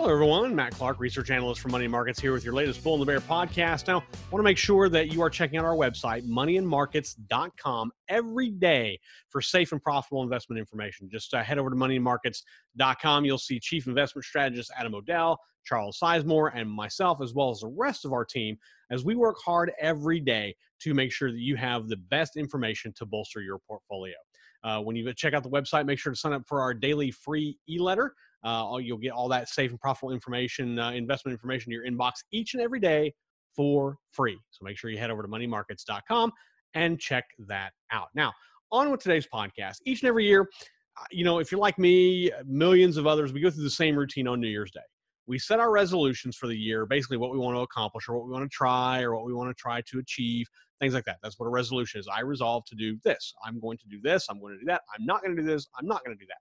Hello, everyone. Matt Clark, research analyst for Money Markets, here with your latest Bull and the Bear podcast. Now, I want to make sure that you are checking out our website, moneyandmarkets.com, every day for safe and profitable investment information. Just uh, head over to moneyandmarkets.com. You'll see Chief Investment Strategist Adam O'Dell, Charles Sizemore, and myself, as well as the rest of our team, as we work hard every day to make sure that you have the best information to bolster your portfolio. Uh, when you check out the website, make sure to sign up for our daily free e letter. Uh, you'll get all that safe and profitable information, uh, investment information in your inbox each and every day for free. So make sure you head over to moneymarkets.com and check that out. Now, on with today's podcast. Each and every year, uh, you know, if you're like me, millions of others, we go through the same routine on New Year's Day. We set our resolutions for the year, basically what we want to accomplish or what we want to try or what we want to try to achieve, things like that. That's what a resolution is. I resolve to do this. I'm going to do this. I'm going to do that. I'm not going to do this. I'm not going to do that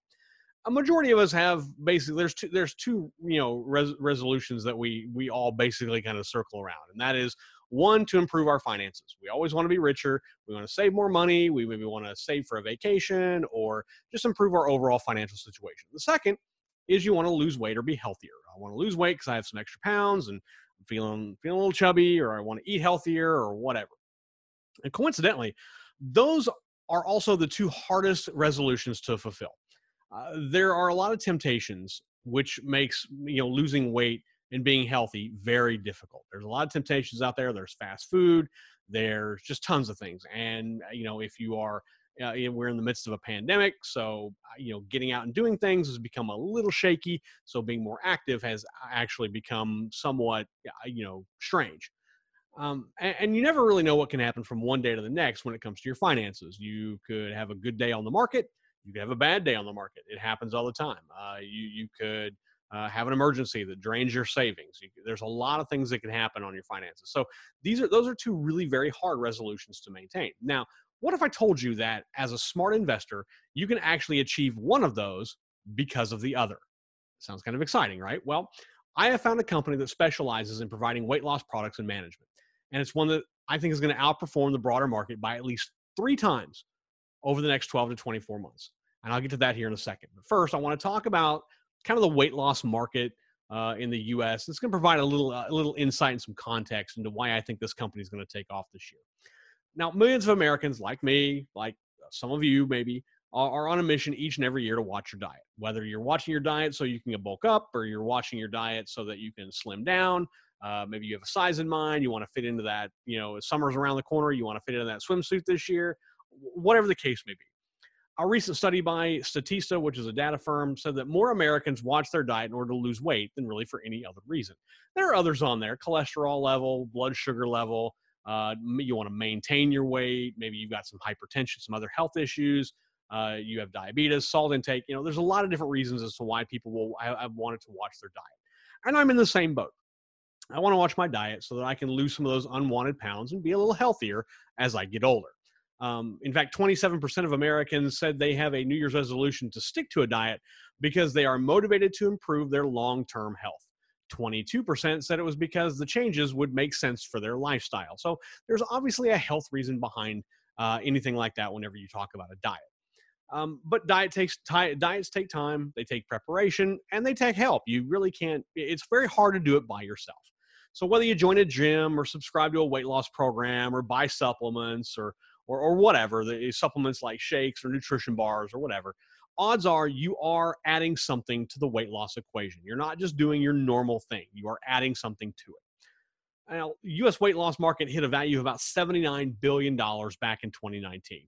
a majority of us have basically there's two there's two you know res, resolutions that we we all basically kind of circle around and that is one to improve our finances we always want to be richer we want to save more money we maybe want to save for a vacation or just improve our overall financial situation the second is you want to lose weight or be healthier. I want to lose weight because i have some extra pounds and i'm feeling feeling a little chubby or i want to eat healthier or whatever. And coincidentally those are also the two hardest resolutions to fulfill. Uh, there are a lot of temptations which makes you know losing weight and being healthy very difficult. There's a lot of temptations out there. There's fast food. There's just tons of things. And you know if you are uh, we're in the midst of a pandemic so uh, you know getting out and doing things has become a little shaky so being more active has actually become somewhat you know strange um, and, and, you never really know what can happen from one day to the next when it comes to your finances you could have a good day on the market you could have a bad day on the market. It happens all the time. Uh, you you could uh, have an emergency that drains your savings. You, there's a lot of things that can happen on your finances. So these are those are two really very hard resolutions to maintain. Now, what if I told you that as a smart investor, you can actually achieve one of those because of the other? Sounds kind of exciting, right? Well, I have found a company that specializes in providing weight loss products and management, and it's one that I think is going to outperform the broader market by at least three times over the next 12 to 24 months. And I'll get to that here in a second. But first, I want to talk about kind of the weight loss market uh, in the U.S. It's going to provide a little a little insight and some context into why I think this company is going to take off this year. Now, millions of Americans like me, like some of you maybe, are, are on a mission each and every year to watch your diet. Whether you're watching your diet so you can bulk up, or you're watching your diet so that you can slim down. Uh, maybe you have a size in mind. You want to fit into that. You know, summer's around the corner. You want to fit into that swimsuit this year whatever the case may be. A recent study by Statista, which is a data firm, said that more Americans watch their diet in order to lose weight than really for any other reason. There are others on there cholesterol level, blood sugar level. Uh, you want to maintain your weight. Maybe you've got some hypertension, some other health issues. Uh, you have diabetes, salt intake. You know, there's a lot of different reasons as to why people will have wanted to watch their diet. And I'm in the same boat. I want to watch my diet so that I can lose some of those unwanted pounds and be a little healthier as I get older. Um, in fact, 27% of Americans said they have a New Year's resolution to stick to a diet because they are motivated to improve their long term health. 22% said it was because the changes would make sense for their lifestyle. So there's obviously a health reason behind uh, anything like that whenever you talk about a diet. Um, but diet takes diets take time, they take preparation, and they take help. You really can't. It's very hard to do it by yourself. So whether you join a gym or subscribe to a weight loss program or buy supplements or or, or whatever, the supplements like shakes or nutrition bars or whatever, odds are you are adding something to the weight loss equation. You're not just doing your normal thing, you are adding something to it. Now, U.S. weight loss market hit a value of about $79 billion back in 2019.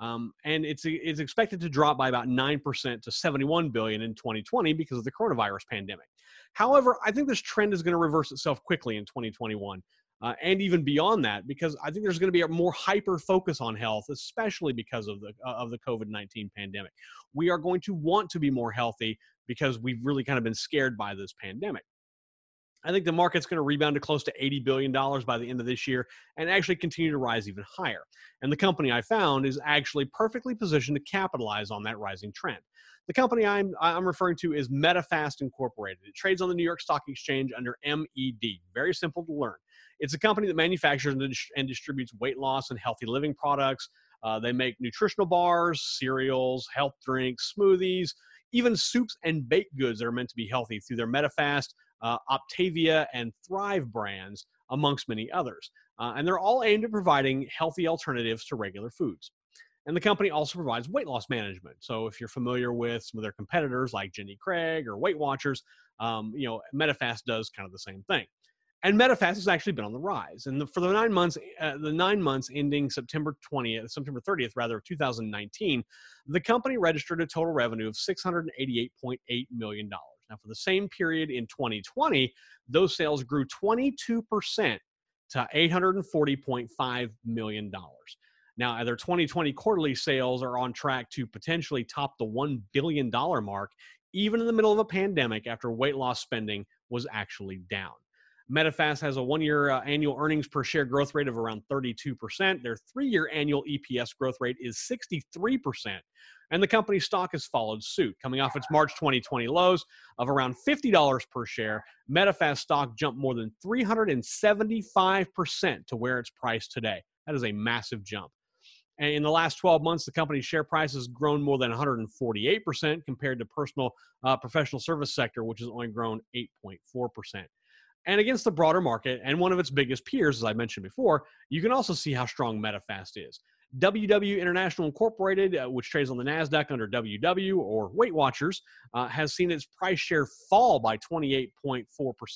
Um, and it's it's expected to drop by about nine percent to 71 billion in 2020 because of the coronavirus pandemic. However, I think this trend is going to reverse itself quickly in 2021 uh, and even beyond that, because I think there's going to be a more hyper focus on health, especially because of the uh, of the COVID nineteen pandemic. We are going to want to be more healthy because we've really kind of been scared by this pandemic. I think the market's going to rebound to close to $80 billion by the end of this year and actually continue to rise even higher. And the company I found is actually perfectly positioned to capitalize on that rising trend. The company I'm, I'm referring to is Medifast Incorporated. It trades on the New York Stock Exchange under MED. Very simple to learn. It's a company that manufactures and distributes weight loss and healthy living products. Uh, they make nutritional bars, cereals, health drinks, smoothies, even soups and baked goods that are meant to be healthy through their Medifast, uh, Optavia, and Thrive brands, amongst many others. Uh, and they're all aimed at providing healthy alternatives to regular foods. And the company also provides weight loss management. So if you're familiar with some of their competitors like Jenny Craig or Weight Watchers, um, you know, Medifast does kind of the same thing. And Medifast has actually been on the rise. And the, for the nine months, uh, the nine months ending September 20th, September 30th, rather, of 2019, the company registered a total revenue of $688.8 million. Now, for the same period in 2020, those sales grew 22% to $840.5 million. Now, their 2020 quarterly sales are on track to potentially top the $1 billion mark, even in the middle of a pandemic after weight loss spending was actually down. Medifast has a one year uh, annual earnings per share growth rate of around 32%. Their three year annual EPS growth rate is 63%. And the company's stock has followed suit. Coming off its March 2020 lows of around $50 per share, Medifast stock jumped more than 375% to where it's priced today. That is a massive jump. And in the last 12 months, the company's share price has grown more than 148% compared to personal uh, professional service sector, which has only grown 8.4%. And against the broader market and one of its biggest peers, as I mentioned before, you can also see how strong Medifast is. WW International Incorporated, uh, which trades on the NASDAQ under WW or Weight Watchers, uh, has seen its price share fall by 28.4%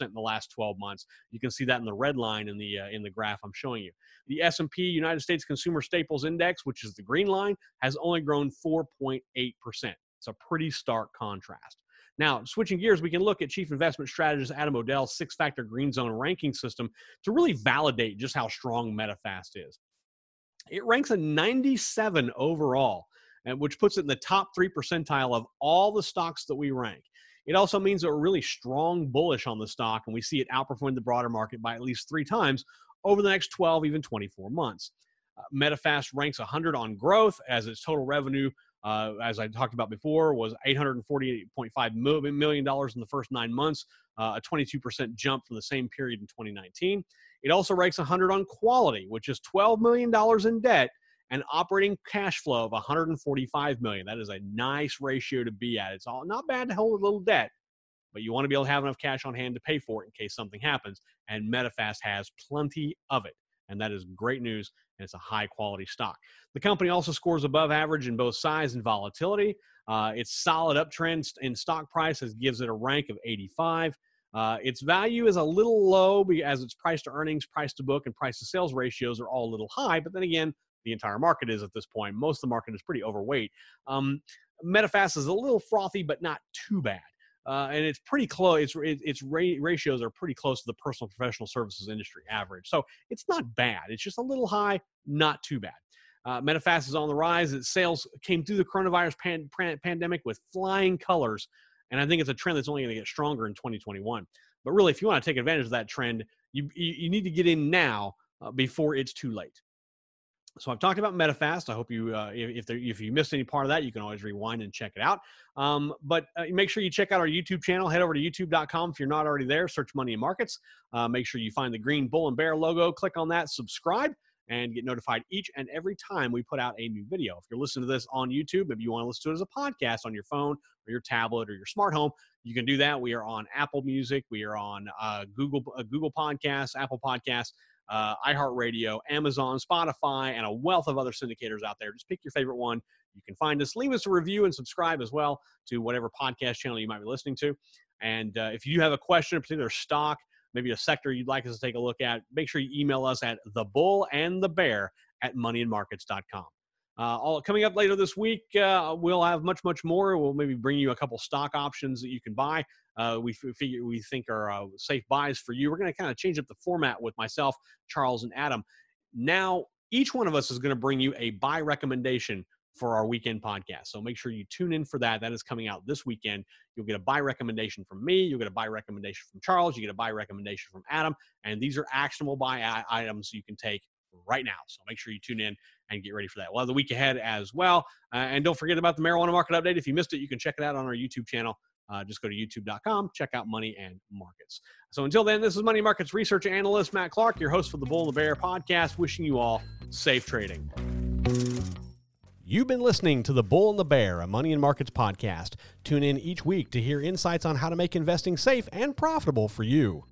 in the last 12 months. You can see that in the red line in the, uh, in the graph I'm showing you. The S&P United States Consumer Staples Index, which is the green line, has only grown 4.8%. It's a pretty stark contrast. Now, switching gears, we can look at Chief Investment Strategist Adam O'Dell's six factor green zone ranking system to really validate just how strong Medifast is. It ranks a 97 overall, which puts it in the top three percentile of all the stocks that we rank. It also means that we're really strong bullish on the stock, and we see it outperforming the broader market by at least three times over the next 12, even 24 months. Uh, Medifast ranks 100 on growth as its total revenue, uh, as I talked about before, was $848.5 million in the first nine months, uh, a 22% jump from the same period in 2019. It also ranks 100 on quality, which is $12 million in debt and operating cash flow of 145 million. That is a nice ratio to be at. It's all not bad to hold a little debt, but you want to be able to have enough cash on hand to pay for it in case something happens. And Medifast has plenty of it. And that is great news. And it's a high quality stock. The company also scores above average in both size and volatility. Uh, its solid uptrend in stock prices gives it a rank of 85. Uh, its value is a little low as its price to earnings, price to book, and price to sales ratios are all a little high. But then again, the entire market is at this point. Most of the market is pretty overweight. Um, Medifast is a little frothy, but not too bad. Uh, and it's pretty close. Its its ra- ratios are pretty close to the personal professional services industry average. So it's not bad. It's just a little high, not too bad. Uh, Medifast is on the rise. Its sales came through the coronavirus pan- pan- pandemic with flying colors and I think it's a trend that's only going to get stronger in 2021. But really, if you want to take advantage of that trend, you, you, you need to get in now uh, before it's too late. So I've talked about Medifast. I hope you, uh, if if, there, if, you missed any part of that, you can always rewind and check it out. Um, but uh, make sure you check out our YouTube channel. Head over to YouTube.com if you're not already there. Search Money and Markets. Uh, make sure you find the green bull and bear logo. Click on that. Subscribe and get notified each and every time we put out a new video. If you're listening to this on YouTube, maybe you want to listen to it as a podcast on your phone or your tablet or your smart home, you can do that. We are on Apple Music, we are on uh, Google uh, Google Podcasts, Apple Podcasts, uh, iHeartRadio, Amazon, Spotify, and a wealth of other syndicators out there. Just pick your favorite one. You can find us. Leave us a review and subscribe as well to whatever podcast channel you might be listening to. And uh, if you have a question, a particular stock, maybe a sector you'd like us to take a look at, make sure you email us at the bull and the bear at moneyandmarkets.com. Uh, all coming up later this week, uh, we'll have much, much more. We'll maybe bring you a couple stock options that you can buy. Uh, we figure we think are uh, safe buys for you. We're going to kind of change up the format with myself, Charles, and Adam. Now, each one of us is going to bring you a buy recommendation for our weekend podcast. So make sure you tune in for that. That is coming out this weekend. You'll get a buy recommendation from me. You'll get a buy recommendation from Charles. You get a buy recommendation from Adam. And these are actionable buy items you can take right now. So make sure you tune in and get ready for that. We'll the week ahead as well. Uh, and don't forget about the marijuana market update. If you missed it, you can check it out on our YouTube channel. Uh, just go to youtube.com, check out Money and Markets. So until then, this is Money Markets Research Analyst Matt Clark, your host for the Bull and the Bear podcast, wishing you all safe trading. You've been listening to The Bull and the Bear, a Money and Markets podcast. Tune in each week to hear insights on how to make investing safe and profitable for you.